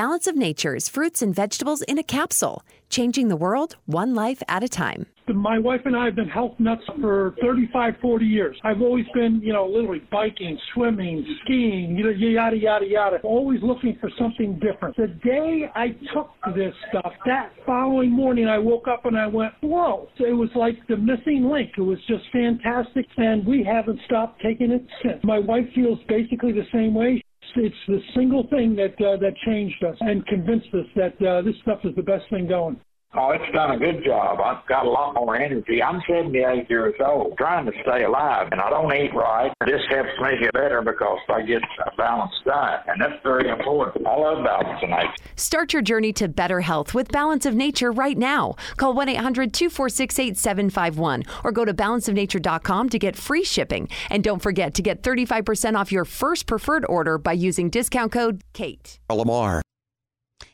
Balance of Nature's fruits and vegetables in a capsule, changing the world one life at a time. My wife and I have been health nuts for 35, 40 years. I've always been, you know, literally biking, swimming, skiing, you know, yada, yada, yada. Always looking for something different. The day I took this stuff, that following morning I woke up and I went, whoa. It was like the missing link. It was just fantastic. And we haven't stopped taking it since. My wife feels basically the same way it's the single thing that uh, that changed us and convinced us that uh, this stuff is the best thing going. Oh, it's done a good job. I've got a lot more energy. I'm 78 years old, trying to stay alive, and I don't eat right. This helps me get better because I get a balanced diet, and that's very important. I love Balance of Nature. Start your journey to better health with Balance of Nature right now. Call 1 800 246 8751 or go to balanceofnature.com to get free shipping. And don't forget to get 35% off your first preferred order by using discount code KATE. Lamar.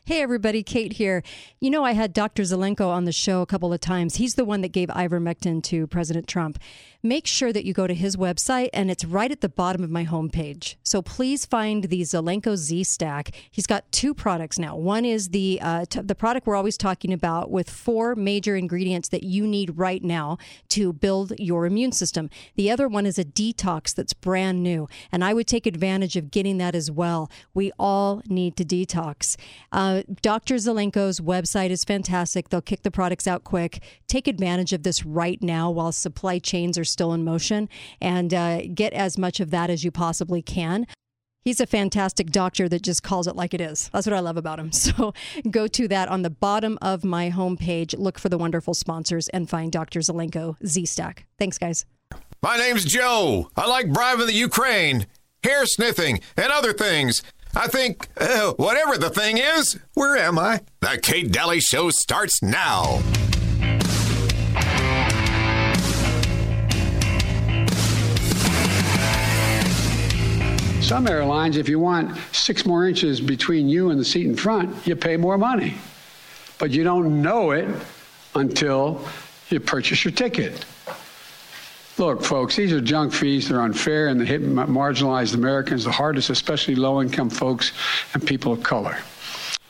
Hey, everybody, Kate here. You know, I had Dr. Zelenko on the show a couple of times. He's the one that gave ivermectin to President Trump. Make sure that you go to his website, and it's right at the bottom of my homepage. So please find the Zelenko Z Stack. He's got two products now. One is the uh, t- the product we're always talking about with four major ingredients that you need right now to build your immune system. The other one is a detox that's brand new, and I would take advantage of getting that as well. We all need to detox. Uh, Dr. Zelenko's website is fantastic. They'll kick the products out quick. Take advantage of this right now while supply chains are still in motion and uh, get as much of that as you possibly can. He's a fantastic doctor that just calls it like it is. That's what I love about him. So go to that on the bottom of my homepage. Look for the wonderful sponsors and find Dr. Zelenko Z Stack. Thanks, guys. My name's Joe. I like bribing the Ukraine, hair sniffing, and other things. I think, uh, whatever the thing is, where am I? The Kate Dalley Show starts now. Some airlines, if you want six more inches between you and the seat in front, you pay more money. But you don't know it until you purchase your ticket. Look, folks, these are junk fees. They're unfair and they hit marginalized Americans the hardest, especially low income folks and people of color.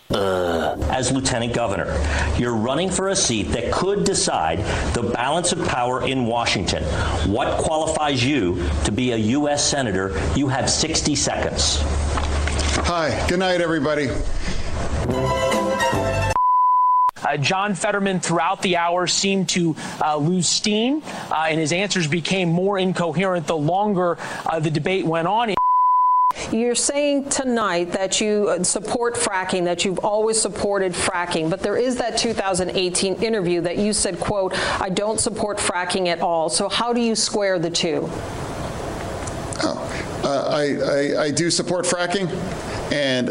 Uh, as lieutenant governor. You're running for a seat that could decide the balance of power in Washington. What qualifies you to be a U.S. Senator? You have 60 seconds. Hi, good night, everybody. Uh, John Fetterman, throughout the hour, seemed to uh, lose steam, uh, and his answers became more incoherent the longer uh, the debate went on. You're saying tonight that you support fracking, that you've always supported fracking, but there is that 2018 interview that you said, quote, I don't support fracking at all. So how do you square the two? Oh, uh, I, I, I do support fracking, and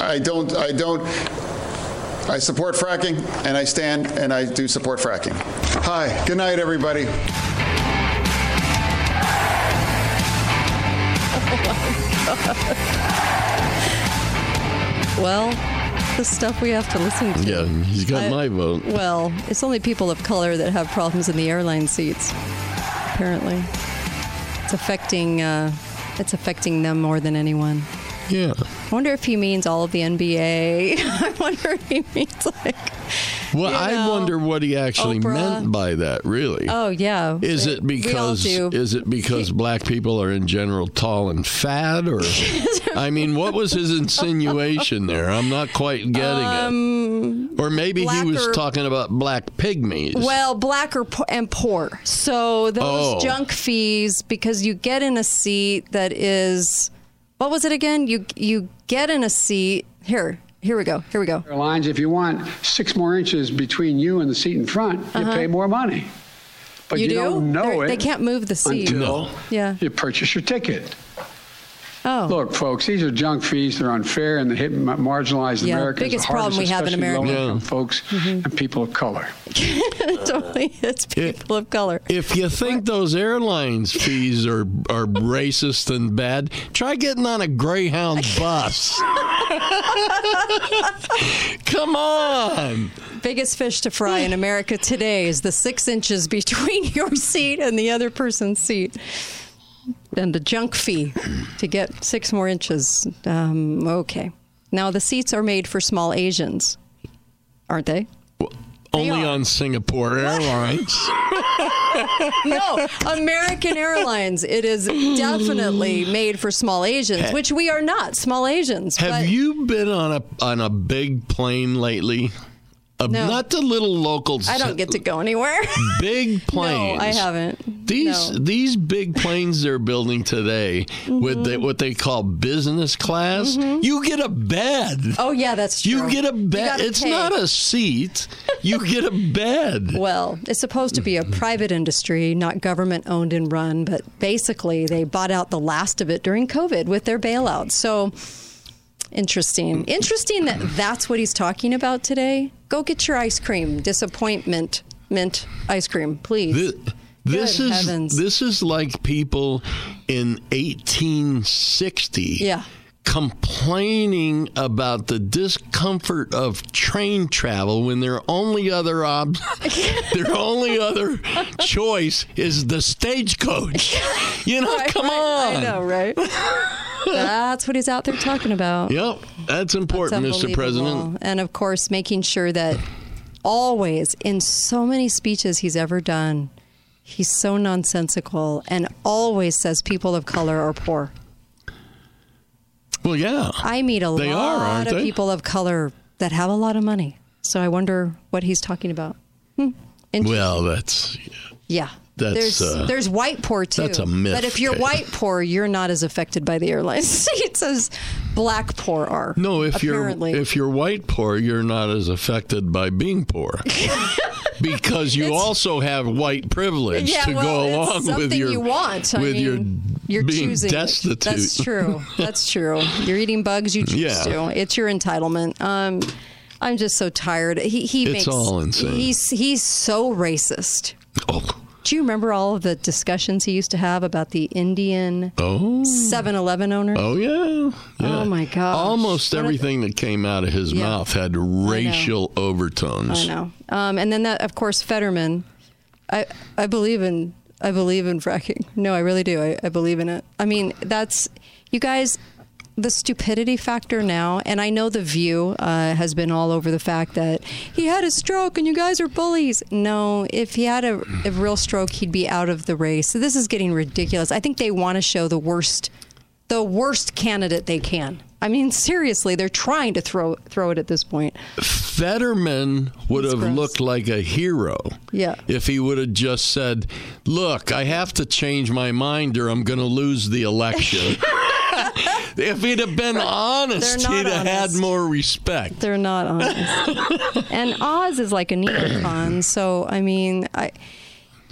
I don't, I don't, I support fracking, and I stand and I do support fracking. Hi, good night, everybody. Well, the stuff we have to listen to. Yeah, he's got I- my vote. Well, it's only people of color that have problems in the airline seats. Apparently, it's affecting uh, it's affecting them more than anyone. Yeah. I wonder if he means all of the NBA. I wonder if he means like. Well, you I know, wonder what he actually Oprah. meant by that. Really. Oh yeah. Is it all because is it because black people are in general tall and fat, or I mean, what was his insinuation there? I'm not quite getting it. Um, or maybe he was talking about black pygmies. Well, black or po- and poor. So those Oh. junk fees, because you get in a seat that is, what was it again? You you get in a seat here. Here we go. Here we go. Airlines, if you want six more inches between you and the seat in front, you Uh-huh. pay more money. But You you, do? don't know They're- it. they can't move the seat. Until Yeah. you purchase your ticket. Oh. Look, folks, these are junk fees. They're unfair and they hit marginalized Yeah, Americans. the biggest problem hardest, we have in especially America. Mm-hmm. folks and people of color. totally, it's people of color. If you think those airlines fees are are racist and bad, try getting on a Greyhound bus. Come on. Biggest fish to fry in America today is the six inches between your seat and the other person's seat. And the junk fee to get six more inches. Um, okay. Now, the seats are made for small Asians, aren't they? Only on Singapore Airlines. no, American Airlines. It is definitely made for small Asians, which we are not small Asians. Have you been on a on a big plane lately? Uh, No. Not the little local. I don't get to go anywhere. big planes. No, I haven't. These No. these big planes they're building today with Mm-hmm. the, what they call business class. You get a bed. Oh yeah, that's true. You get a bed. It's pay. not a seat. You get a bed. Well, it's supposed to be a private industry, not government owned and run, but basically they bought out the last of it during COVID with their bailout. So interesting. Interesting that that's what he's talking about today. Go get your ice cream. Disappointment mint ice cream, please. This, this Good is heavens. this is like people in 1860. Yeah. Complaining about the discomfort of train travel when their only other ob- their only other choice is the stagecoach. You know, Right, come right. on. I know, right? That's what he's out there talking about. Yep, that's important, That's Mr. President. And of course, making sure that always, in so many speeches he's ever done, he's so nonsensical and always says people of color are poor. Well, yeah. I meet a They lot aren't of they? people of color that have a lot of money. So I wonder what he's talking about. Hmm. Well, that's yeah. That's, there's uh, there's white poor too. that's a myth, But if you're white poor, you're not as affected by the airline seats as black poor are. no. If apparently. you're if you're white poor, you're not as affected by being poor. because you also have white privilege yeah, to well, go it's along with your you want. I with mean, your you're being choosing. it. destitute. That's true. That's true. You're eating bugs. You choose Yeah. to. It's your entitlement. Um, I'm just so tired. He he It's makes all insane. He's he's so racist. Oh. Do you remember all of the discussions he used to have about the Indian Oh. 7-Eleven owner? Oh yeah. yeah. Oh, my god. Almost What everything that came out of his Yeah. mouth had racial overtones. I know. Um, and then that, of course, Fetterman. I I believe in I believe in fracking. No, I really do. I, I believe in it. I mean, that's you guys. The stupidity factor now, and I know the View uh, has been all over the fact that he had a stroke and you guys are bullies. No, if he had a, a real stroke, he'd be out of the race. So this is getting ridiculous. I think they want to show the worst, the worst candidate they can. I mean, seriously, they're trying to throw throw it at this point. Fetterman would That's have gross. looked like a hero. Yeah. If he would have just said, "Look, I have to change my mind or I'm going to lose the election." if he'd have been honest, he'd have had more respect. They're not honest. and Oz is like a neocon, so I mean, I,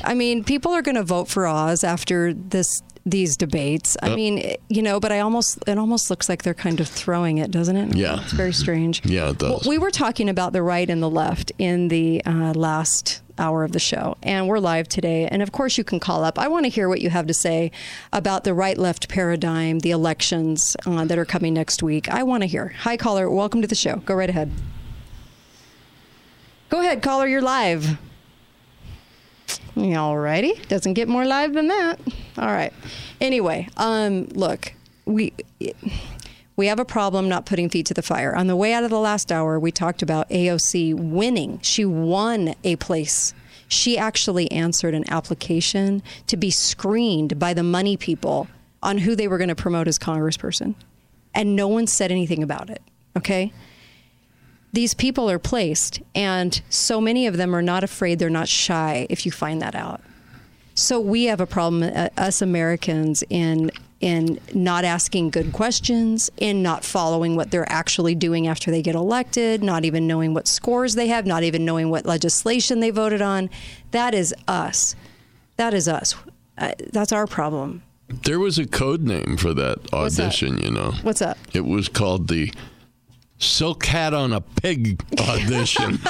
I mean, people are going to vote for Oz after this these debates. I mean, you know, but I almost it almost looks like they're kind of throwing it, doesn't it? Yeah. it's very strange. Yeah, it Well, does. we were talking about the right and the left in the uh, last hour of the show, and we're live today. And of course, you can call up. I want to hear what you have to say about the right left paradigm, the elections uh, that are coming next week. I want to hear. Hi, caller. Welcome to the show. Go right ahead. Go ahead, caller. You're live. Alrighty. Doesn't get more live than that. All right. Anyway, um, look, we we have a problem not putting feet to the fire. On the way out of the last hour, we talked about AOC winning. She won a place. She actually answered an application to be screened by the money people on who they were going to promote as congressperson. And no one said anything about it. Okay? these people are placed, and so many of them are not afraid, they're not shy if you find that out. So we have a problem, uh, us Americans, in in not asking good questions, in not following what they're actually doing after they get elected, not even knowing what scores they have, not even knowing what legislation they voted on. That is us. That is us. Uh, that's our problem. There was a code name for that What's that? audition, you know. What's up? It was called the Silk Hat on a Pig audition. Who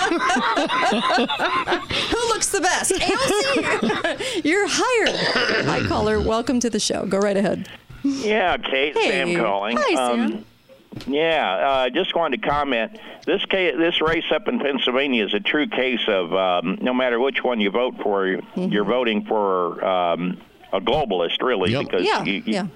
looks the best? AOC! You're hired. Hi, caller. Welcome to the show. Go right ahead. Yeah, Kate, Hey. Sam calling. Hi, Um, Sam. yeah, uh, just wanted to comment. This case, this race up in Pennsylvania is a true case of um, no matter which one you vote for, Mm-hmm. you're voting for um, a globalist, really, because Yeah, you, you, yeah.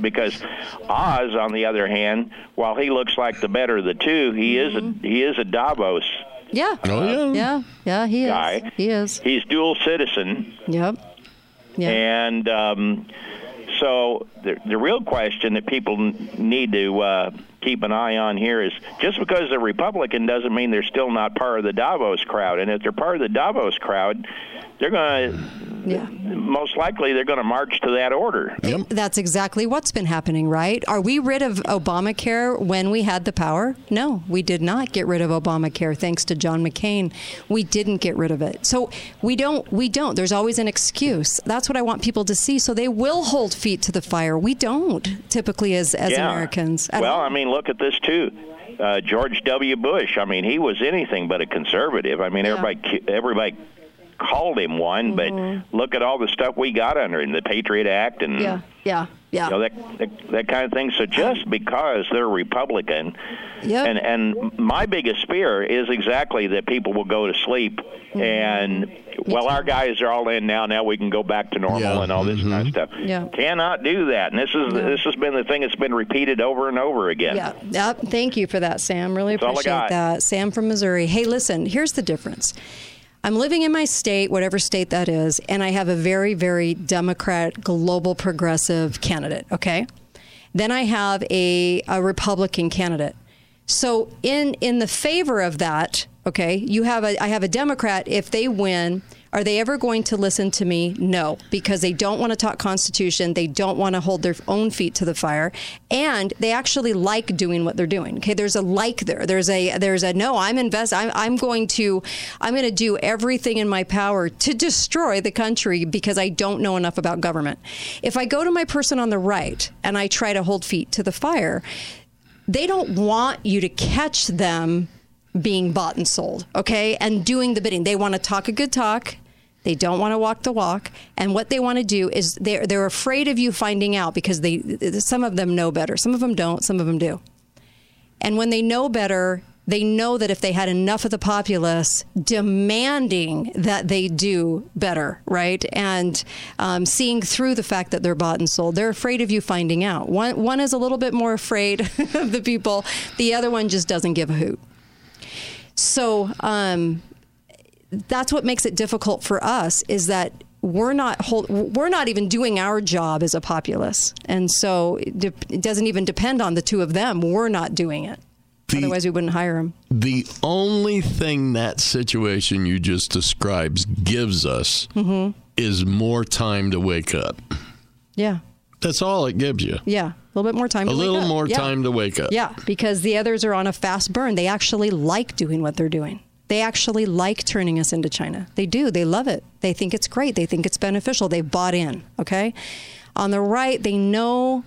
because Oz, on the other hand, while he looks like the better of the two, he is a he is a Davos Yeah. Oh, yeah. Yeah. Yeah. He is. He is. He's dual citizen, Yep. Yeah. and um, so the the real question that people need to uh, keep an eye on here is just because they're Republican doesn't mean they're still not part of the Davos crowd, and if they're part of the Davos crowd, they're going to Yeah. most likely they're going to march to that order. That's exactly what's been happening, right? Are we rid of Obamacare when we had the power? No, we did not get rid of Obamacare thanks to John McCain. We didn't get rid of it. So we don't we don't. There's always an excuse. That's what I want people to see so they will hold feet to the fire. We don't typically as as yeah. Americans. Well, all. I mean, look at this too. Uh, George W. Bush. I mean, he was anything but a conservative. I mean, everybody everybody called him one, but look at all the stuff we got under him, the Patriot Act, and Mm-hmm. yeah. Yeah. Yeah. you know that, that that kind of thing. So just because they're Republican, Yep. and and my biggest fear is exactly that people will go to sleep Mm-hmm. and well, our guys are all in now. Now we can go back to normal and all this kind of stuff. Yeah. Cannot do that, and this is this has been the thing that's been repeated over and over again. Yeah. Yep. Thank you for that, Sam. Really That's appreciate that. Sam from Missouri. Hey, listen, here's the difference. I'm living in my state, whatever state that is, and I have a very, very Democrat, global progressive candidate, okay? Then I have a, a Republican candidate. So in in the favor of that, okay, you have a I have a Democrat. If they win, are they ever going to listen to me? No, because they don't want to talk Constitution. They don't want to hold their own feet to the fire, and they actually like doing what they're doing. Okay, there's a like there. There's a there's a no. I'm invest. I'm, I'm going to I'm going to do everything in my power to destroy the country because I don't know enough about government. If I go to my person on the right and I try to hold feet to the fire, they don't want you to catch them being bought and sold, okay? And doing the bidding. They want to talk a good talk. They don't want to walk the walk. And what they want to do is they're, they're afraid of you finding out because they some of them know better. Some of them don't, some of them do. And when they know better, they know that if they had enough of the populace demanding that they do better, right? And um, seeing through the fact that they're bought and sold, they're afraid of you finding out. One, one is a little bit more afraid of the people, the other one just doesn't give a hoot. So um, that's what makes it difficult for us is that we're not hold, we're not even doing our job as a populace, and so it, de- it doesn't even depend on the two of them. We're not doing it. Otherwise, we wouldn't hire them. The only thing that situation you just described gives us Mm-hmm. is more time to wake up. Yeah, That's all it gives you. yeah, a little bit more time. A to wake little more Yeah. time to wake up. Yeah, because the others are on a fast burn. They actually like doing what they're doing. They actually like turning us into China. They do. They love it. They think it's great. They think it's beneficial. They bought in. Okay. On the right, they know,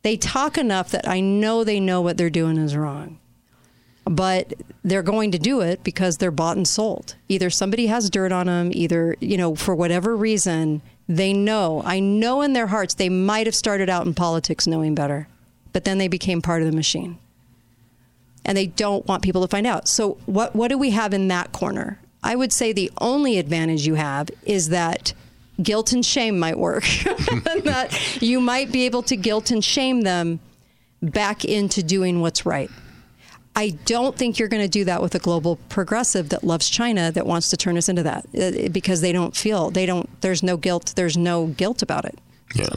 they talk enough that I know they know what they're doing is wrong. But they're going to do it because they're bought and sold. Either somebody has dirt on them, either, you know, for whatever reason, they know. I know in their hearts they might have started out in politics knowing better, but then they became part of the machine and they don't want people to find out. So what what do we have in that corner? I would say the only advantage you have is that guilt and shame might work. that you might be able to guilt and shame them back into doing what's right. I don't think you're going to do that with a global progressive that loves China that wants to turn us into that uh, because they don't feel they don't there's no guilt there's no guilt about it. Yeah.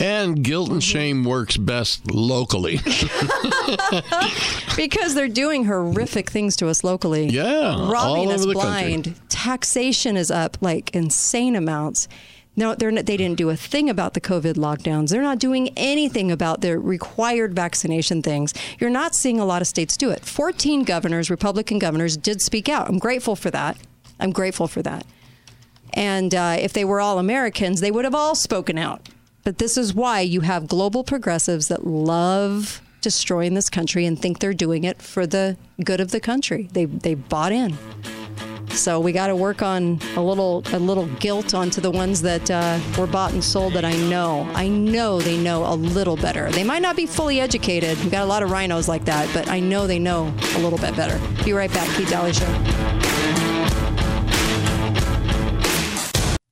And guilt and shame works best locally. because they're doing horrific things to us locally. Yeah, robbing us blind. country. Taxation is up like insane amounts. No, they're not, they didn't do a thing about the COVID lockdowns. They're not doing anything about the required vaccination things. You're not seeing a lot of states do it. 14 governors, Republican governors, did speak out. I'm grateful for that. I'm grateful for that. And uh, if they were all Americans, they would have all spoken out. But this is why you have global progressives that love destroying this country and think they're doing it for the good of the country. They they bought in. So we got to work on a little a little guilt onto the ones that uh, were bought and sold. That I know, I know they know a little better. They might not be fully educated. We've got a lot of RINOs like that, but I know they know a little bit better. Be right back, Kate Dalley Show.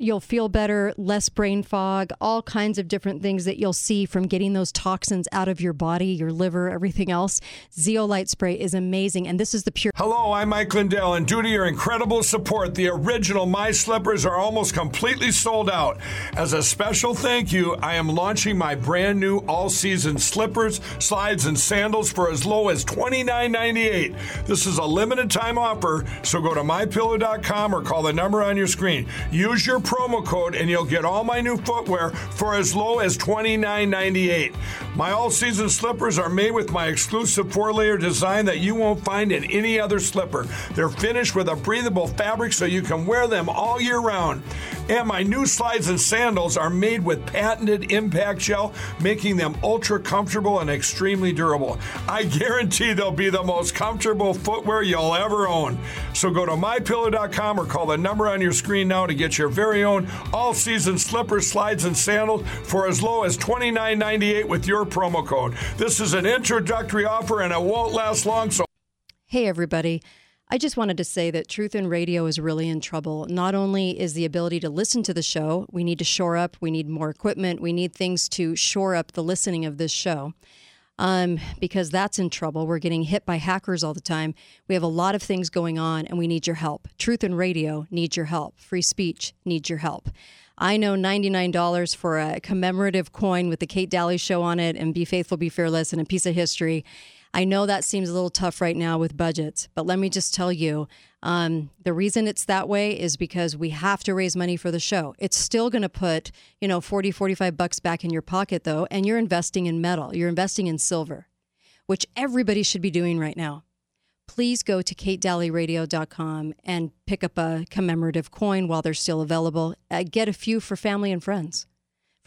You'll feel better, less brain fog, all kinds of different things that you'll see from getting those toxins out of your body, your liver, everything else. Zeolite spray is amazing, and this is the pure. Hello, I'm Mike Lindell, and due to your incredible support, the original My Slippers are almost completely sold out. As a special thank you, I am launching my brand new all season slippers, slides, and sandals for as low as $29.98. This is a limited time offer, so go to mypillow.com or call the number on your screen. Use your promo code and you'll get all my new footwear for as low as $29.98. My all season slippers are made with my exclusive four layer design that you won't find in any other slipper. They're finished with a breathable fabric so you can wear them all year round. And my new slides and sandals are made with patented impact gel, making them ultra comfortable and extremely durable. I guarantee they'll be the most comfortable footwear you'll ever own. So go to mypillow.com or call the number on your screen now to get your very own all season slippers, slides, and sandals for as low as $29.98 with your promo code. This is an introductory offer and it won't last long, so. Hey, everybody. I just wanted to say that Truth in Radio is really in trouble. Not only is the ability to listen to the show, we need to shore up, we need more equipment, we need things to shore up the listening of this show. Um, because that's in trouble. We're getting hit by hackers all the time. We have a lot of things going on, and we need your help. Truth in Radio needs your help. Free speech needs your help. I know $99 for a commemorative coin with the Kate Dalley show on it and Be Faithful, Be Fearless and a piece of history. I know that seems a little tough right now with budgets, but let me just tell you um, the reason it's that way is because we have to raise money for the show. It's still going to put, you know, 40, 45 bucks back in your pocket, though, and you're investing in metal, you're investing in silver, which everybody should be doing right now. Please go to katedalleyradio.com and pick up a commemorative coin while they're still available. Uh, get a few for family and friends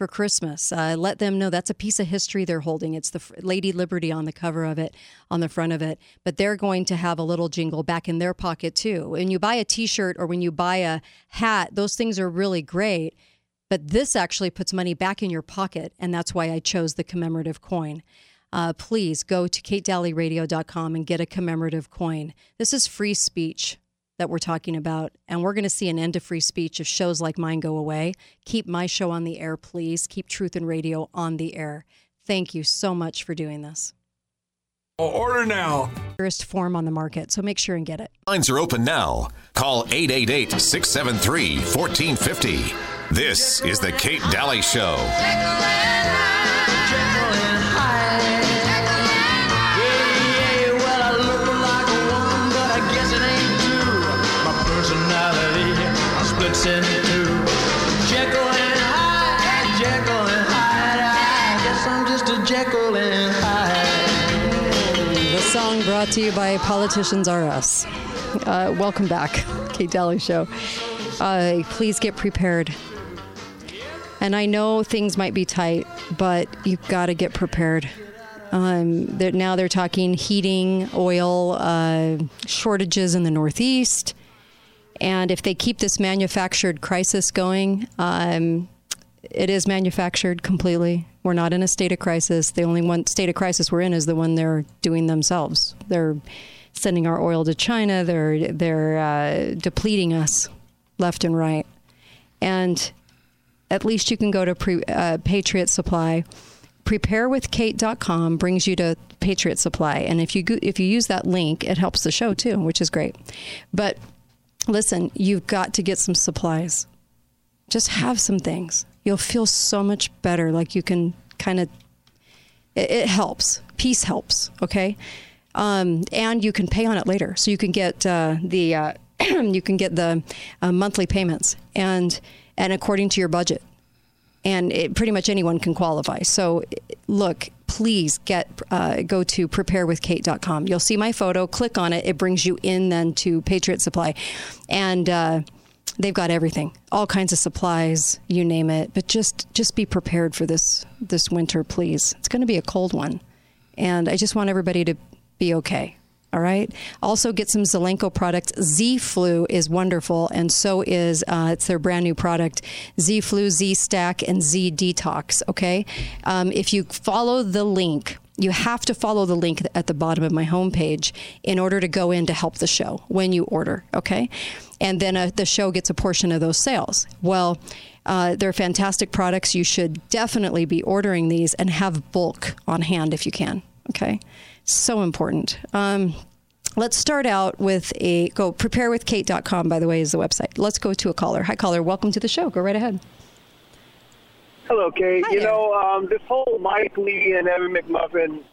for Christmas. Uh, let them know that's a piece of history they're holding. It's the Lady Liberty on the cover of it, on the front of it. But they're going to have a little jingle back in their pocket too. When you buy a T-shirt or when you buy a hat, those things are really great. But this actually puts money back in your pocket, and that's why I chose the commemorative coin. Uh, please go to katedalleyradio.com and get a commemorative coin. This is free speech that we're talking about. And we're going to see an end to free speech if shows like mine go away. Keep my show on the air, please. Keep Truth in Radio on the air. Thank you so much for doing this. Oh, order now. First form on the market, so make sure and get it. Lines are open now. Call 888 673 1450. This is The Kate Dalley Show. Jekyll and Hyde, Jekyll and Hyde. I guess I'm just a Jekyll and Hyde. The song brought to you by Politicians R Us. Uh, welcome back, Kate Dalley Show. Uh, please get prepared. And I know things might be tight, but you've got to get prepared. Um, they're, now they're talking heating, oil uh, shortages in the Northeast. And if they keep this manufactured crisis going, um, it is manufactured completely. We're not in a state of crisis. The only one state of crisis we're in is the one they're doing themselves. They're sending our oil to China. They're they're uh, depleting us left and right. And at least you can go to pre, uh, Patriot Supply. Preparewithkate.com brings you to Patriot Supply, and if you go, if you use that link, it helps the show too, which is great. But listen, you've got to get some supplies. Just have some things. You'll feel so much better. Like you can kind of, it, it helps. Peace helps. Okay, um, and you can pay on it later, so you can get uh, the uh, you can get the uh, monthly payments and and according to your budget. And it, pretty much anyone can qualify. So, look, please get uh, go to preparewithkate.com. You'll see my photo. Click on it. It brings you in then to Patriot Supply, and uh, they've got everything, all kinds of supplies, you name it. But just just be prepared for this this winter, please. It's going to be a cold one, and I just want everybody to be okay. All right. Also, get some Zelenko products. Z Flu is wonderful, and so is uh, it's their brand new product, Z Flu, Z Stack, and Z Detox. Okay. Um, if you follow the link, you have to follow the link at the bottom of my homepage in order to go in to help the show when you order. Okay. And then uh, the show gets a portion of those sales. Well, uh, they're fantastic products. You should definitely be ordering these and have bulk on hand if you can. Okay. So important. Um, let's start out with a go preparewithkate.com, by the way, is the website. Let's go to a caller. Hi, caller. Welcome to the show. Go right ahead. Hello, Kate. Hi you there. know, um, this whole Mike Lee and Evan McMuffin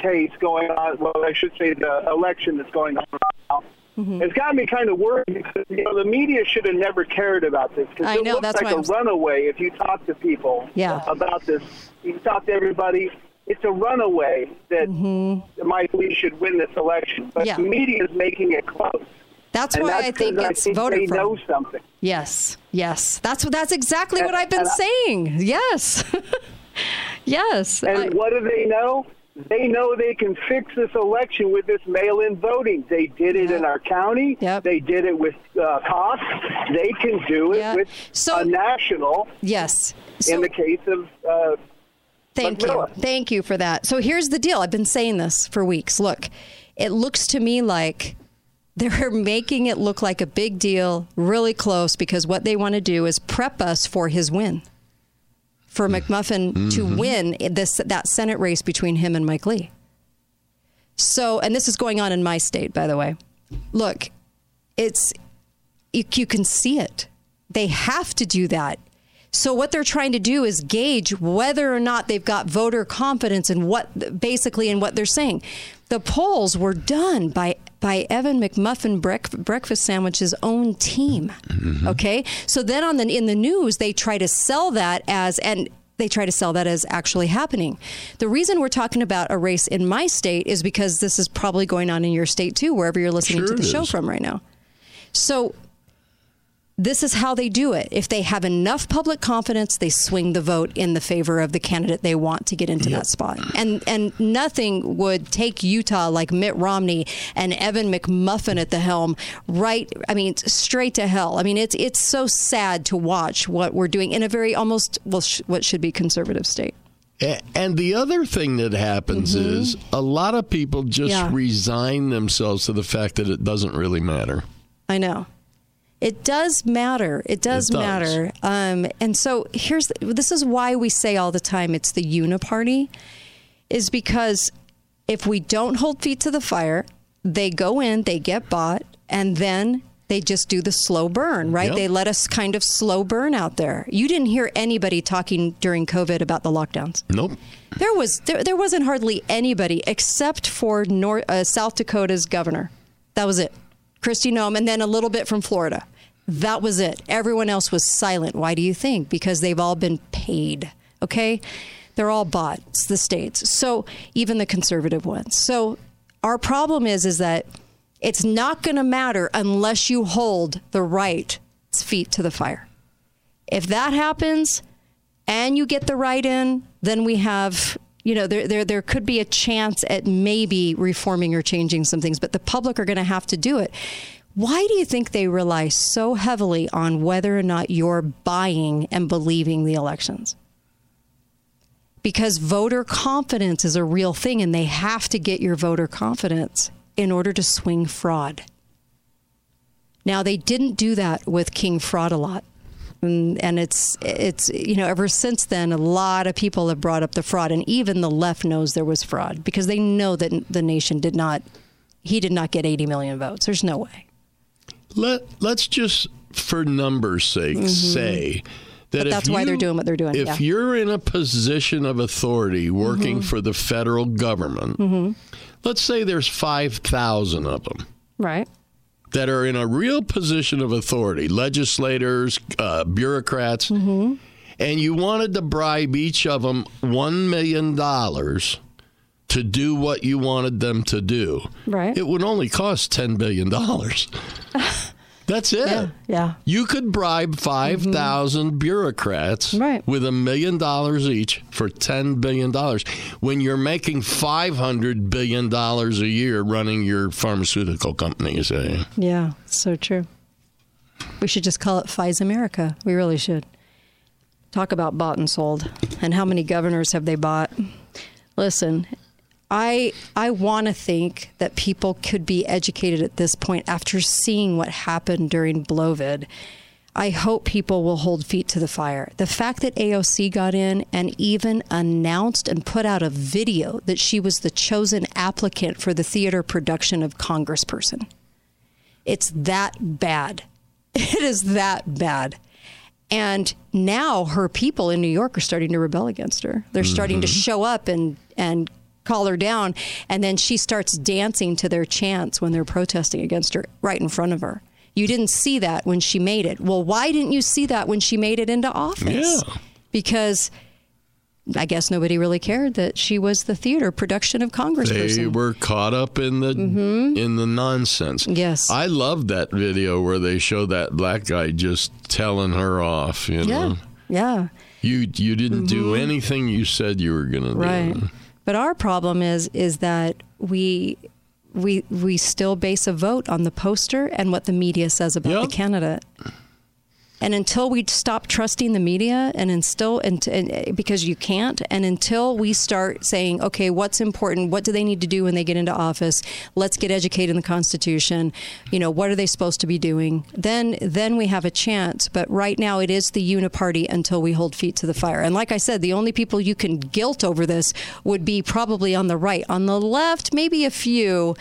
case going on, well, I should say the election that's going on now, Mm-hmm. it's got me kind of worried because, you know, the media should have never cared about this because I it know, looks that's like a I'm- runaway if you talk to people Yeah. about this. You talk to everybody. It's a runaway that Mike Lee should win this election, but Mm-hmm. Yeah. the media is making it close. That's And why that's I think it's I think voted they know something. Yes, yes. That's what. That's exactly what I've been and I- saying. Yes, yes. And I- what do they know? They know they can fix this election with this mail-in voting. They did it in our county. They did it with uh, Cox. They can do it with a national. Yes. in the case of uh, Thank you. Thank you for that. So here's the deal. I've been saying this for weeks. Look, it looks to me like they're making it look like a big deal, really close, because what they want to do is prep us for his win. For mm. McMuffin to mm-hmm. win this that Senate race between him and Mike Lee. So, and this is going on in my state, by the way. Look, it's you, you can see it. They have to do that. So what they're trying to do is gauge whether or not they've got voter confidence in what basically in what they're saying. The polls were done by by Evan McMuffin Break, Breakfast Sandwich's own team. Mm-hmm. Okay? So then on the in the news they try to sell that as and they try to sell that as actually happening. The reason we're talking about a race in my state is because this is probably going on in your state too, wherever you're listening Sure to the show from right now. So this is how they do it. If they have enough public confidence, they swing the vote in the favor of the candidate they want to get into that spot. And and nothing would take Utah like Mitt Romney and Evan McMuffin at the helm right I mean straight to hell. I mean it's it's so sad to watch what we're doing in a very almost well sh- what should be conservative state. And the other thing that happens is a lot of people just Mm-hmm. Yeah. resign themselves to the fact that it doesn't really matter. I know. It does matter. It does, It does. matter. Um, and so here's the, this is why we say all the time it's the uniparty, is because if we don't hold feet to the fire, they go in, they get bought, and then they just do the slow burn, right? Yep. They let us kind of slow burn out there. You didn't hear anybody talking during COVID about the lockdowns. Nope. There was there, there wasn't hardly anybody except for North, uh, South Dakota's governor. That was it. Kristi Noem, and then a little bit from Florida. That was it. Everyone else was silent. Why do you think? Because they've all been paid. Okay, they're all bought. It's the states. So even the conservative ones. So our problem is is that it's not going to matter unless you hold the right feet to the fire. If that happens, and you get the right in, then we have you know, there, there, there could be a chance at maybe reforming or changing some things, but the public are going to have to do it. Why do you think they rely so heavily on whether or not you're buying and believing the elections? Because voter confidence is a real thing, and they have to get your voter confidence in order to swing fraud. Now, they didn't do that with King Fraud a lot and, and it's it's you know ever since then a lot of people have brought up the fraud and even the left knows there was fraud because they know that the nation did not he did not get 80 million votes there's no way let let's just for numbers sake mm-hmm. say that that's why they're doing what they're doing if yeah. you're in a position of authority working mm-hmm. for the federal government mm-hmm. let's say there's 5000 of them right that are in a real position of authority, legislators, uh, bureaucrats, mm-hmm. and you wanted to bribe each of them $1 million to do what you wanted them to do, right. it would only cost $10 billion. That's it. Yeah. yeah. You could bribe 5,000 mm-hmm. bureaucrats right. with a million dollars each for $10 billion when you're making $500 billion a year running your pharmaceutical company, say. Yeah, so true. We should just call it FIS America. We really should. Talk about bought and sold. And how many governors have they bought? Listen, I I want to think that people could be educated at this point after seeing what happened during Blovid. I hope people will hold feet to the fire. The fact that AOC got in and even announced and put out a video that she was the chosen applicant for the theater production of Congressperson. It's that bad. It is that bad. And now her people in New York are starting to rebel against her. They're mm-hmm. starting to mm-hmm. show up and and call her down. And then she starts dancing to their chants when they're protesting against her right in front of her. You didn't see that when she made it. Well, why didn't you see that when she made it into office? Yeah. Because I guess nobody really cared that she was the theater production of Congress. They were caught up in the mm-hmm. in the nonsense. Yes, I love that video where they show that black guy just telling her off. You know, yeah, yeah. You you didn't mm-hmm. do anything you said you were going to do. Right. But our problem is is that we we we still base a vote on the poster and what the media says about yep. the candidate. And until we stop trusting the media and instill, and, and, because you can't, and until we start saying, okay, what's important? What do they need to do when they get into office? Let's get educated in the Constitution. You know, what are they supposed to be doing? Then, then we have a chance. But right now, it is the uniparty until we hold feet to the fire. And like I said, the only people you can guilt over this would be probably on the right. On the left, maybe a few.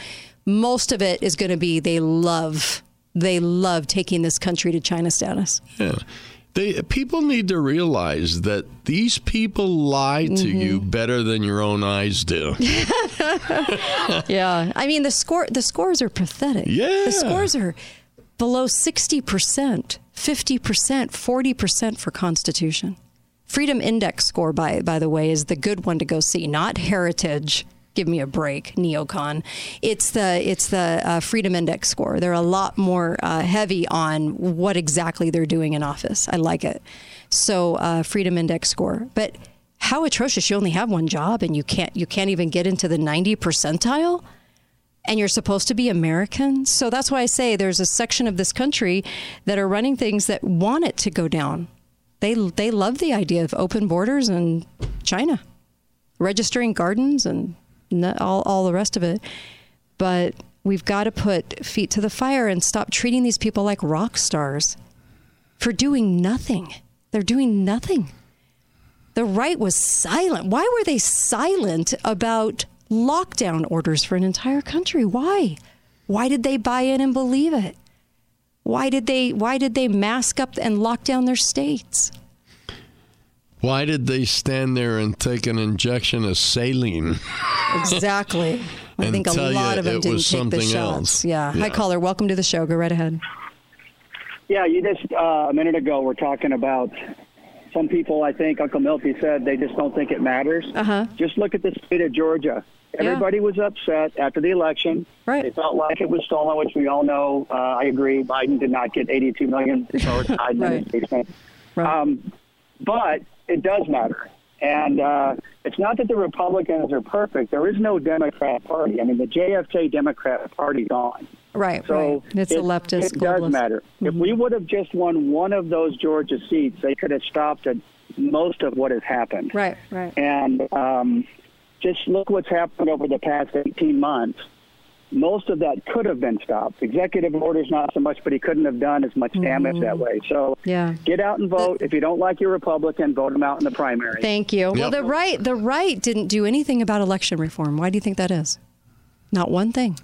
Most of it is going to be they love they love taking this country to China status. Yeah. They, people need to realize that these people lie to mm-hmm. you better than your own eyes do. yeah, I mean the score the scores are pathetic. Yeah, the scores are below sixty percent, fifty percent, forty percent for Constitution. Freedom Index score, by by the way, is the good one to go see, not Heritage give me a break, neocon. It's the it's the uh, Freedom Index score. They're a lot more uh, heavy on what exactly they're doing in office. I like it. So uh, Freedom Index score, but how atrocious! You only have one job, and you can't you can't even get into the ninety percentile. And you're supposed to be American. So that's why I say there's a section of this country that are running things that want it to go down. They, they love the idea of open borders and China, registering gardens and all, all the rest of it. But we've got to put feet to the fire and stop treating these people like rock stars for doing nothing. They're doing nothing. The right was silent. Why were they silent about lockdown orders for an entire country? Why? Why did they buy in and believe it? Why did they why did they mask up and lock down their states? Why did they stand there and take an injection of saline? Exactly. I think a lot of them didn't take the shots. Yeah. yeah. Hi, caller. Welcome to the show. Go right ahead. Yeah, you just uh, a minute ago were talking about some people. I think Uncle Milty said they just don't think it matters. Uh-huh. Just look at the state of Georgia. Everybody yeah. was upset after the election. Right. They felt like it was stolen, which we all know. Uh, I agree. Biden did not get 82 million votes. right. right. Um, but it does matter. And uh, it's not that the Republicans are perfect. There is no Democrat Party. I mean, the JFK Democrat Party's gone. Right. So right. It's it, a leftist. It does matter. Mm-hmm. If we would have just won one of those Georgia seats, they could have stopped at most of what has happened. Right. Right. And um, just look what's happened over the past 18 months. Most of that could have been stopped. Executive orders, not so much, but he couldn't have done as much damage that way. So Mm-hmm. Yeah. get out and vote. If you don't like your Republican, vote him out in the primary. Thank you. Well, the right, the right didn't do anything about election reform. Why do you think that is? Not one thing.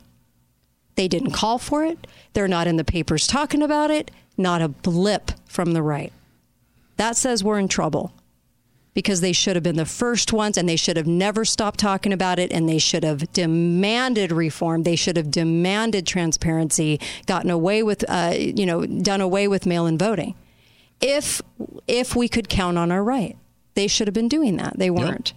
They didn't call for it. They're not in the papers talking about it. Not a blip from the right. That says we're in trouble because they should have been the first ones and they should have never stopped talking about it and they should have demanded reform. They should have demanded transparency, gotten away with, uh, you know, done away with mail in voting. If, if we could count on our right, they should have been doing that. They weren't.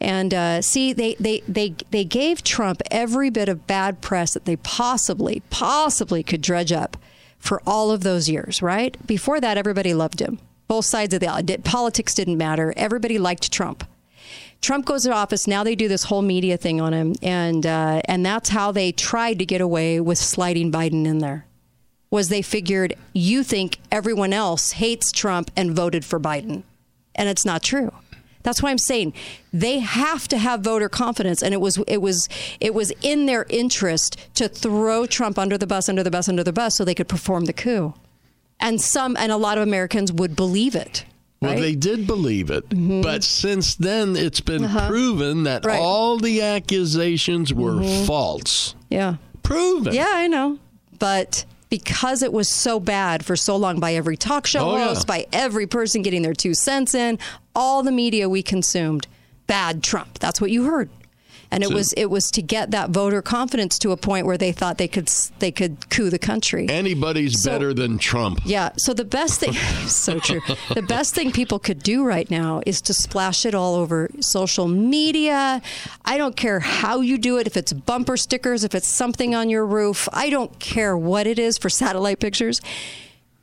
And uh, see, they, they, they, they gave Trump every bit of bad press that they possibly, possibly could dredge up for all of those years, right? Before that, everybody loved him. Both sides of the aisle. Politics didn't matter. Everybody liked Trump. Trump goes to office. Now they do this whole media thing on him, and uh, and that's how they tried to get away with sliding Biden in there. Was they figured you think everyone else hates Trump and voted for Biden, and it's not true. That's why I'm saying they have to have voter confidence, and it was it was it was in their interest to throw Trump under the bus, under the bus, under the bus, so they could perform the coup. And some and a lot of Americans would believe it. Well, right? they did believe it, but since then it's been Uh-huh. proven that Right. all the accusations were Mhm. false. Yeah. Proven. Yeah, I know. But because it was so bad for so long by every talk show Oh, yeah. host, by every person getting their two cents in, all the media we consumed, bad Trump. That's what you heard. And it So- was it was to get that voter confidence to a point where they thought they could they could coup the country. Anybody's So- better than Trump. Yeah. So the best thing, so true. The best thing people could do right now is to splash it all over social media. I don't care how you do it, if it's bumper stickers, if it's something on your roof. I don't care what it is for satellite pictures,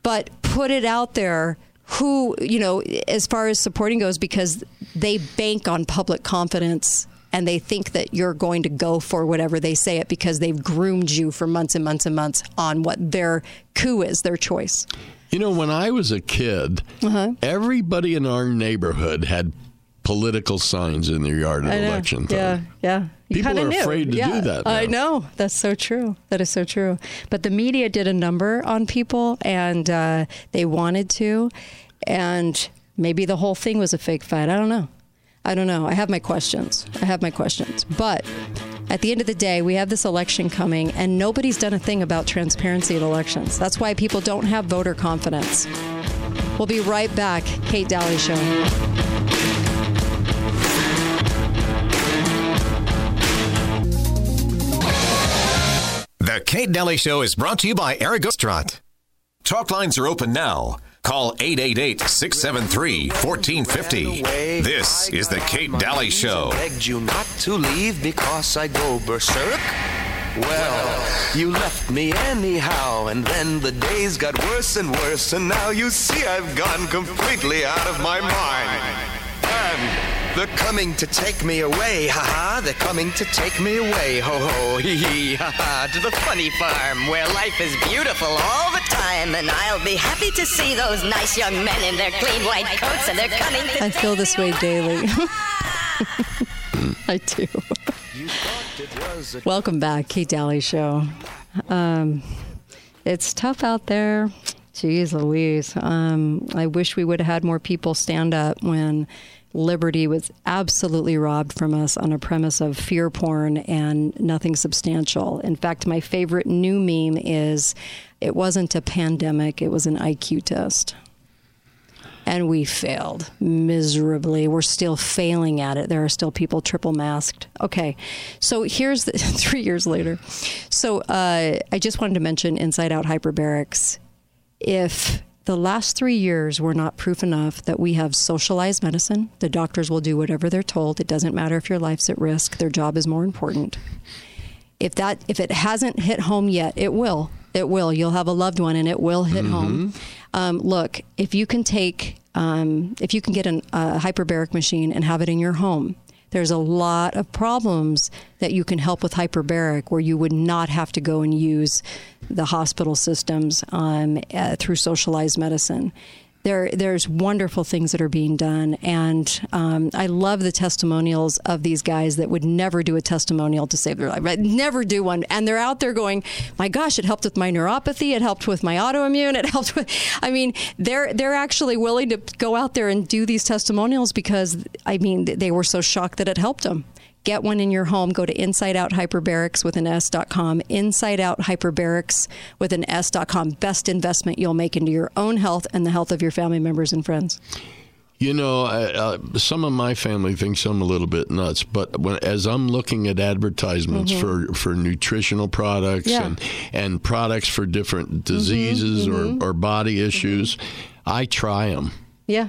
but put it out there. Who, you know, as far as supporting goes, because they bank on public confidence and they think that you're going to go for whatever they say it because they've groomed you for months and months and months on what their coup is, their choice. You know, when I was a kid, Uh-huh. everybody in our neighborhood had political signs in their yard at election time. Yeah, yeah. You People are knew. afraid to do Yeah, that I know. That's so true. That is so true. But the media did a number on people, and uh, they wanted to, and maybe the whole thing was a fake fight. I don't know. I don't know. I have my questions. I have my questions. But at the end of the day, we have this election coming, and nobody's done a thing about transparency in elections. That's why people don't have voter confidence. We'll be right back. Kate Dalley Show. The Kate Dalley Show is brought to you by Eric Restaurant. Talk lines are open now. Call 888 673 1450. This is The Kate Dalley Show. Begged you not to leave because I go berserk. Well, you left me anyhow, and then the days got worse and worse, and now you see I've gone completely out of my mind. And they're coming to take me away, ha ha, they're coming to take me away, ho ho, hee hee, ha ha, to the funny farm where life is beautiful all the time, and I'll be happy to see those nice young men in their clean white coats, and they're coming to I feel this way daily. I do. Welcome back, Kate Dalley Show. Um, it's tough out there. Jeez Louise. Um, I wish we would have had more people stand up when liberty was absolutely robbed from us on a premise of fear porn and nothing substantial. In fact, my favorite new meme is it wasn't a pandemic, it was an IQ test and we failed miserably. We're still failing at it. There are still people triple masked. Okay, so here's the three years later. So uh, I just wanted to mention Inside Out Hyperbarics. If the last three years were not proof enough that we have socialized medicine, the doctors will do whatever they're told. It doesn't matter if your life's at risk. Their job is more important. If that if it hasn't hit home yet, it will. It will. You'll have a loved one, and it will hit home. Um, look, if you can take um, if you can get an, a hyperbaric machine and have it in your home, there's a lot of problems that you can help with hyperbaric where you would not have to go and use the hospital systems um, uh, through socialized medicine there there's wonderful things that are being done, and um, I love the testimonials of these guys that would never do a testimonial to save their life, right? Never do one, and they're out there going, "My gosh, it helped with my neuropathy, it helped with my autoimmune, it helped with." I mean, they're they're actually willing to go out there and do these testimonials because I mean they were so shocked that it helped them get one in your home, go to Inside Out Hyperbarics with an S.com. Inside Out Hyperbarics with an S.com. Best investment you'll make into your own health and the health of your family members and friends. You know, uh, some of my family thinks I'm a little bit nuts, but when, as I'm looking at advertisements mm-hmm. for, for nutritional products yeah. and and products for different mm-hmm. diseases mm-hmm. Or, or body issues, I try them. Yeah.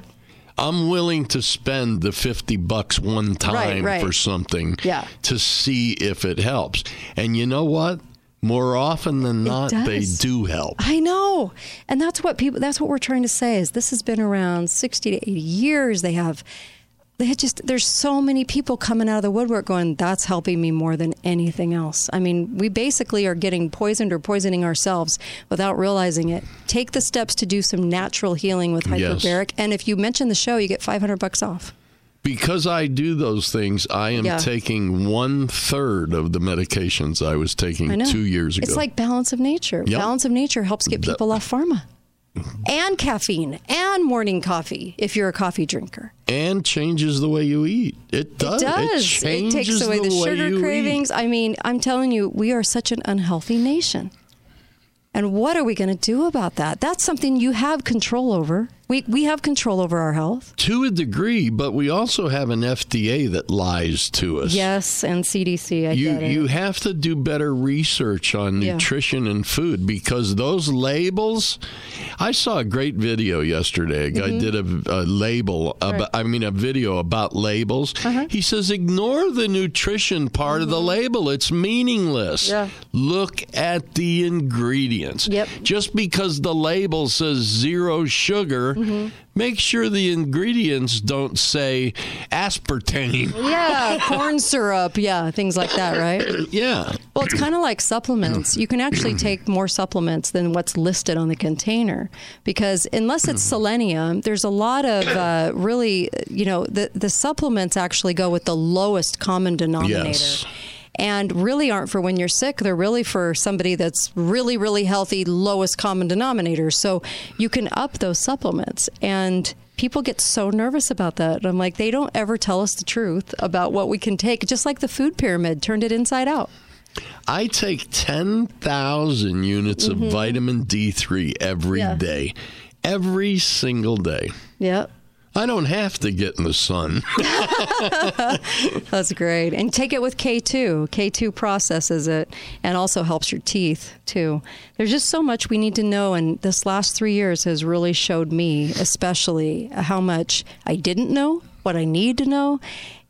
I'm willing to spend the 50 bucks one time right, right. for something yeah. to see if it helps. And you know what? More often than not, they do help. I know. And that's what people that's what we're trying to say is this has been around 60 to 80 years. They have they just there's so many people coming out of the woodwork going that's helping me more than anything else i mean we basically are getting poisoned or poisoning ourselves without realizing it take the steps to do some natural healing with hyperbaric yes. and if you mention the show you get 500 bucks off because I do those things, I am yeah. taking one third of the medications I was taking I two years ago. It's like balance of nature. Yep. Balance of nature helps get people off pharma and caffeine and morning coffee if you're a coffee drinker. And changes the way you eat. It does. It does. It, it takes away the, the sugar cravings. Eat. I mean, I'm telling you, we are such an unhealthy nation. And what are we going to do about that? That's something you have control over. We, we have control over our health. To a degree, but we also have an FDA that lies to us. Yes, and CDC. I you. You have to do better research on yeah. nutrition and food because those labels. I saw a great video yesterday. A guy mm-hmm. did a, a label, right. about, I mean, a video about labels. Uh-huh. He says, ignore the nutrition part mm-hmm. of the mm-hmm. label. It's meaningless. Yeah. Look at the ingredients. Yep. Just because the label says zero sugar mm-hmm. make sure the ingredients don't say aspartame. Yeah, corn syrup. Yeah, things like that, right? yeah. Well, it's kind of like supplements. You can actually take more supplements than what's listed on the container because unless it's selenium, there's a lot of uh, really, you know, the, the supplements actually go with the lowest common denominator. Yes and really aren't for when you're sick. They're really for somebody that's really, really healthy, lowest common denominator. So you can up those supplements. And people get so nervous about that. I'm like, they don't ever tell us the truth about what we can take, just like the food pyramid turned it inside out. I take 10,000 units mm-hmm. of vitamin D3 every yeah. day, every single day. Yep. I don't have to get in the sun. That's great. And take it with K2. K2 processes it and also helps your teeth, too. There's just so much we need to know. And this last three years has really showed me, especially, how much I didn't know, what I need to know,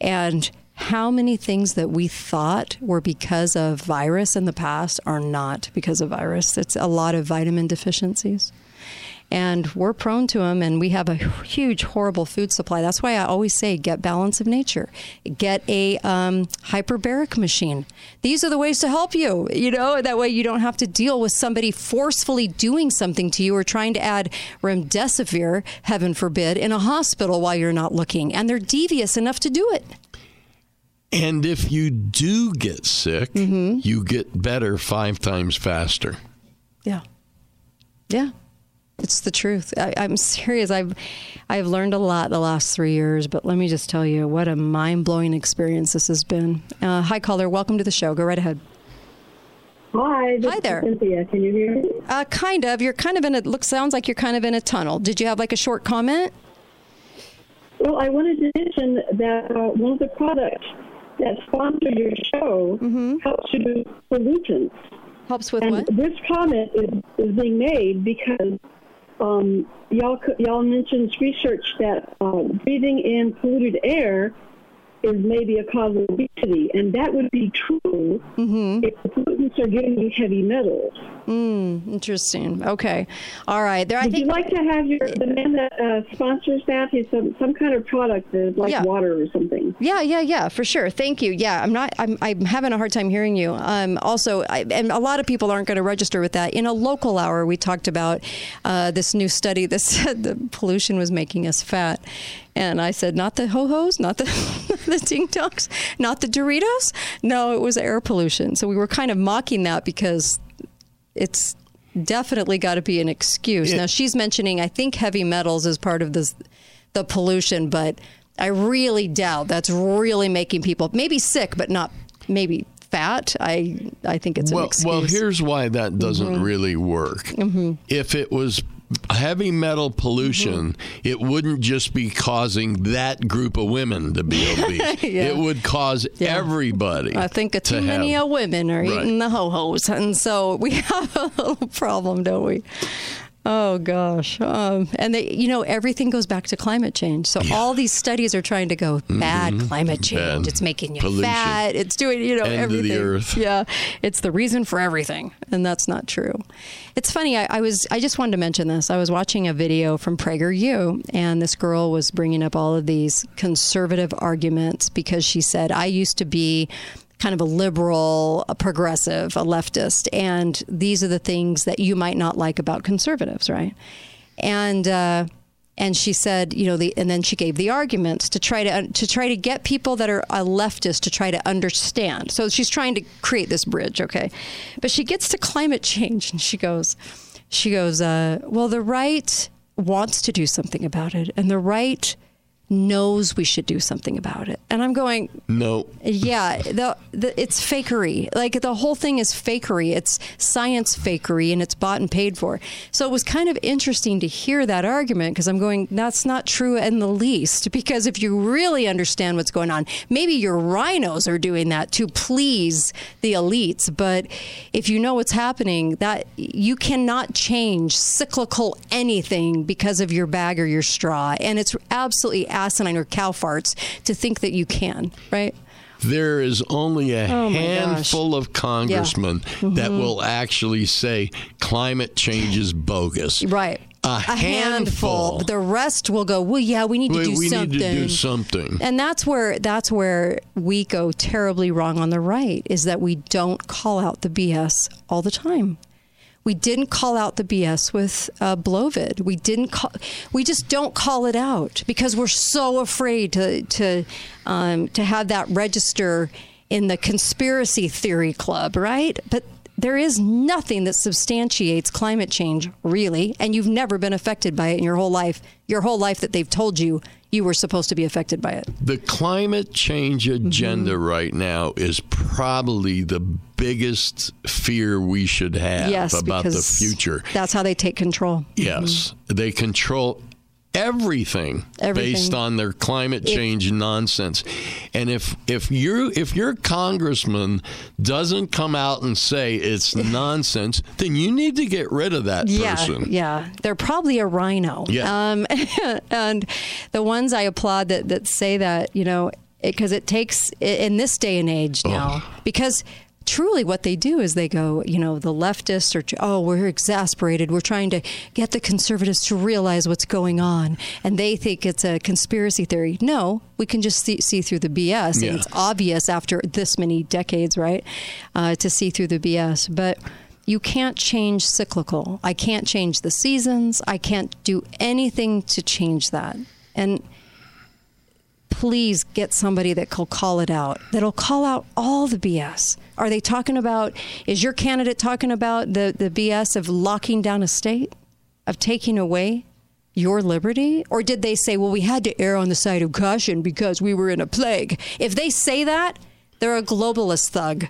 and how many things that we thought were because of virus in the past are not because of virus. It's a lot of vitamin deficiencies and we're prone to them and we have a huge horrible food supply. That's why i always say get balance of nature. Get a um, hyperbaric machine. These are the ways to help you you know? That way you don't have to deal with somebody forcefully doing something to you or trying to add remdesivir heaven forbid in a hospital while you're not looking. And they're devious enough to do it. And if you do get sick mm-hmm. you get better five times faster. Yeah. Yeah it's the truth. I, am serious. I've I've learned a lot the last three years, but let me just tell you what a mind blowing experience this has been. Uh, hi, caller. Welcome to the show. Go right ahead. Hi. Hi there. Cynthia, can you hear me? Uh, kind of. You're kind of in a look. Sounds like you're kind of in a tunnel. Did you have like a short comment? Well, I wanted to mention that uh, one of the products that sponsor your show mm-hmm. helps you with pollutants. Helps with and what? This comment is, is being made because um, y'all y'all mentioned research that uh, breathing in polluted air is maybe a cause of obesity, and that would be true mm-hmm. if the pollutants are giving you heavy metals. Mm, interesting. Okay. All right. There, I Would think, you like to have your the man that uh, sponsors that? He's some some kind of product that is like yeah. water or something. Yeah, yeah, yeah, for sure. Thank you. Yeah, I'm not. I'm, I'm having a hard time hearing you. Um, also, I, and a lot of people aren't going to register with that. In a local hour, we talked about uh, this new study that said the pollution was making us fat. And I said, not the ho hos, not the, the ding dongs, not the Doritos. No, it was air pollution. So we were kind of mocking that because it's definitely got to be an excuse. Yeah. Now she's mentioning, I think heavy metals is part of this, the pollution, but I really doubt that's really making people maybe sick, but not maybe fat. I I think it's well, an excuse. Well, here's why that doesn't mm-hmm. really work. Mm-hmm. If it was heavy metal pollution, mm-hmm. it wouldn't just be causing that group of women to be obese. yeah. It would cause yeah. everybody. I think too many have, women are right. eating the ho hos, and so we have a little problem, don't we? Oh gosh, um, and they, you know, everything goes back to climate change. So yeah. all these studies are trying to go bad mm-hmm. climate change. Bad it's making you pollution. fat. It's doing, you know, End everything. Of the earth. Yeah, it's the reason for everything, and that's not true. It's funny. I, I was, I just wanted to mention this. I was watching a video from PragerU, and this girl was bringing up all of these conservative arguments because she said, "I used to be." Kind of a liberal, a progressive, a leftist, and these are the things that you might not like about conservatives, right? And uh, and she said, you know, the and then she gave the arguments to try to to try to get people that are a leftist to try to understand. So she's trying to create this bridge, okay? But she gets to climate change, and she goes, she goes, uh, well, the right wants to do something about it, and the right knows we should do something about it. And I'm going, no. Yeah, the, the, it's fakery. Like the whole thing is fakery. It's science fakery and it's bought and paid for. So it was kind of interesting to hear that argument because I'm going, that's not true in the least. Because if you really understand what's going on, maybe your RINOs are doing that to please the elites. But if you know what's happening, that you cannot change cyclical anything because of your bag or your straw. And it's absolutely asinine or cow farts to think that you can, right? There is only a oh handful gosh. of congressmen yeah. mm-hmm. that will actually say climate change is bogus. Right. A, a handful. handful. The rest will go. Well, yeah, we need to we, do we something. We need to do something. And that's where that's where we go terribly wrong on the right. Is that we don't call out the BS all the time. We didn't call out the BS with uh, Blovid. We didn't call. We just don't call it out because we're so afraid to to um, to have that register in the conspiracy theory club, right? But there is nothing that substantiates climate change, really, and you've never been affected by it in your whole life. Your whole life that they've told you you were supposed to be affected by it. The climate change agenda mm-hmm. right now is probably the biggest fear we should have yes, about the future. That's how they take control. Yes. Mm-hmm. They control everything, everything, based on their climate change nonsense. And if if you if your congressman doesn't come out and say it's nonsense, then you need to get rid of that yeah, person. Yeah, they're probably a RINO. Yeah. Um, and the ones I applaud that that say that, you know, because it, it, takes in this day and age now oh. because truly what they do is they go, you know, the leftists are, oh, we're exasperated. We're trying to get the conservatives to realize what's going on. And they think it's a conspiracy theory. No, we can just see, see through the BS. Yeah. And it's obvious after this many decades, right, uh, to see through the BS. But you can't change cyclical. I can't change the seasons. I can't do anything to change that. And please get somebody that will call it out, that'll call out all the BS. Are they talking about, is your candidate talking about the, the BS of locking down a state, of taking away your liberty? Or did they say, well, we had to err on the side of caution because we were in a plague? If they say that, they're a globalist thug.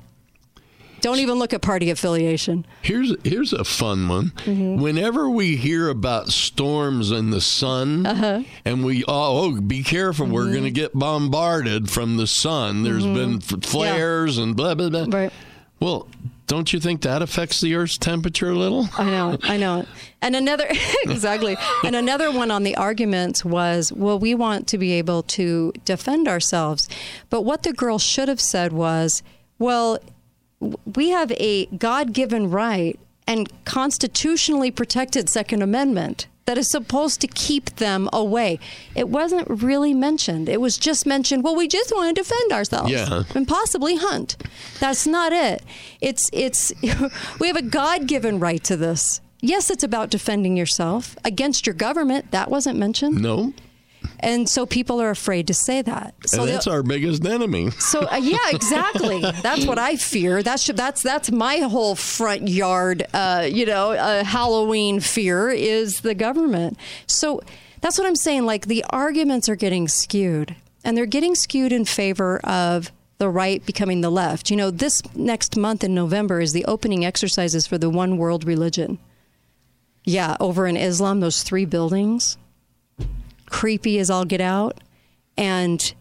Don't even look at party affiliation. Here's here's a fun one. Mm-hmm. Whenever we hear about storms in the sun, uh-huh. and we oh, oh be careful, mm-hmm. we're going to get bombarded from the sun. There's mm-hmm. been flares yeah. and blah blah blah. Right. Well, don't you think that affects the Earth's temperature a little? I know, I know. And another, exactly. And another one on the arguments was, well, we want to be able to defend ourselves. But what the girl should have said was, well, we have a God given right and constitutionally protected Second Amendment that is supposed to keep them away. It wasn't really mentioned. It was just mentioned, well, we just want to defend ourselves yeah. and possibly hunt. That's not it. It's it's we have a God-given right to this. Yes, it's about defending yourself against your government. That wasn't mentioned. No. And so people are afraid to say that. So and that's our biggest enemy. So uh, yeah, exactly. that's what I fear. That's that's that's my whole front yard. Uh, you know, uh, Halloween fear is the government. So that's what I'm saying. Like the arguments are getting skewed, and they're getting skewed in favor of the right becoming the left. You know, this next month in November is the opening exercises for the one world religion. Yeah, over in Islam, those three buildings creepy as all get out. And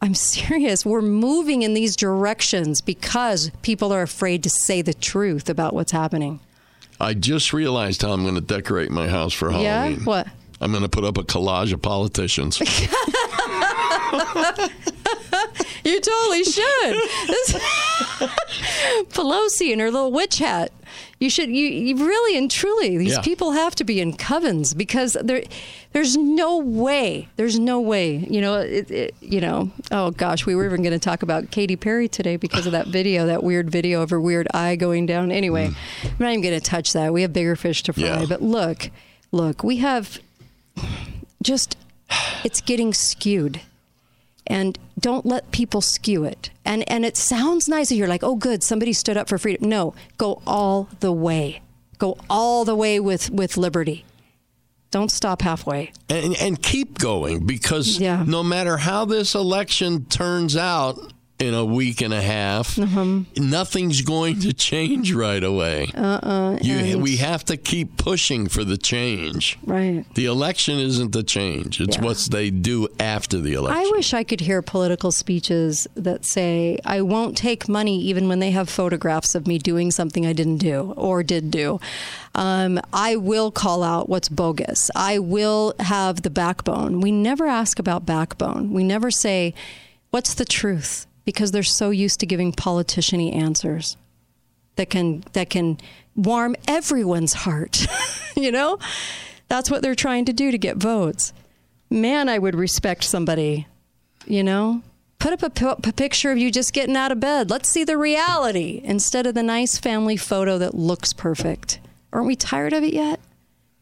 I'm serious. We're moving in these directions because people are afraid to say the truth about what's happening. I just realized how I'm going to decorate my house for Halloween. Yeah? What? I'm going to put up a collage of politicians. you totally should. Pelosi and her little witch hat. You should. You, you really and truly. These Yeah. people have to be in covens because there, there's no way. There's no way. You know. It, it, you know. Oh gosh, we were even going to talk about Katy Perry today because of that video, that weird video of her weird eye going down. Anyway, hmm. I'm not even going to touch that. We have bigger fish to fry. Yeah. But look, look, we have just. It's getting skewed and don't let people skew it. And and it sounds nice. You're like, oh, good, somebody stood up for freedom. No, go all the way. Go all the way with with liberty. Don't stop halfway. and, and keep going because no matter how this election turns out in a week and a half, Uh-huh. nothing's going to change right away. Uh-uh. You, we have to keep pushing for the change. Right. The election isn't the change; it's Yeah. what they do after the election. I wish I could hear political speeches that say, I won't take money even when they have photographs of me doing something I didn't do or did do. Um, I will call out what's bogus. I will have the backbone. We never ask about backbone. We never say, What's the truth? Because they're so used to giving politician answers that can that can warm everyone's heart. you know? That's what they're trying to do to get votes. Man, I would respect somebody, you know? Put up a, p- a picture of you just getting out of bed. Let's see the reality instead of the nice family photo that looks perfect. Aren't we tired of it yet?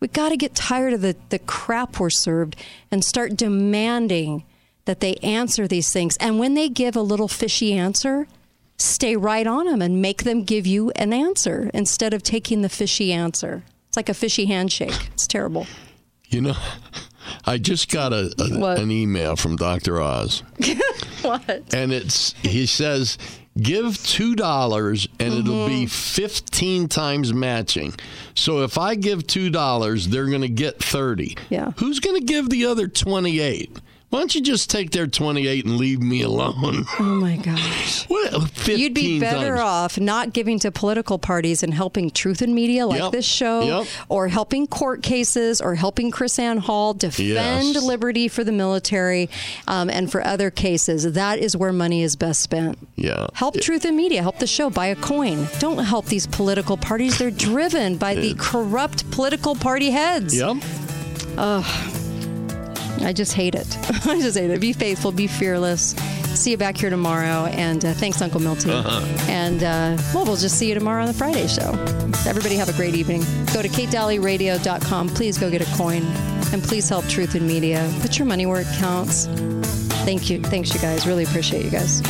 We got to get tired of the, the crap we're served and start demanding that they answer these things. And when they give a little fishy answer, stay right on them and make them give you an answer instead of taking the fishy answer. It's like a fishy handshake. It's terrible. You know, I just got a, a an email from Dr. Oz. what? and it's he says give two dollars and it'll be Mm-hmm. 15 times matching so if i give two dollars they're going to get 30 Yeah. who's going to give the other 28 why don't you just take their 28 and leave me alone Oh my gosh. What, 15 You'd be better times. off not giving to political parties and helping Truth in Media like Yep. this show, Yep. or helping court cases, or helping Chris Ann Hall defend Yes. liberty for the military um, and for other cases. That is where money is best spent. yeah Help Truth in Media. Help the show. Buy a coin. Don't help these political parties. They're driven by the corrupt political party heads. yep Ugh. I just hate it. I just hate it. Be faithful, be fearless. See you back here tomorrow. And uh, thanks, Uncle Milty. Uh-huh. And uh, well, we'll just see you tomorrow on the Friday show. Everybody have a great evening. Go to katedalleyradio.com. Please go get a coin. And please help Truth in Media. Put your money where it counts. Thank you. Thanks, you guys. Really appreciate you guys.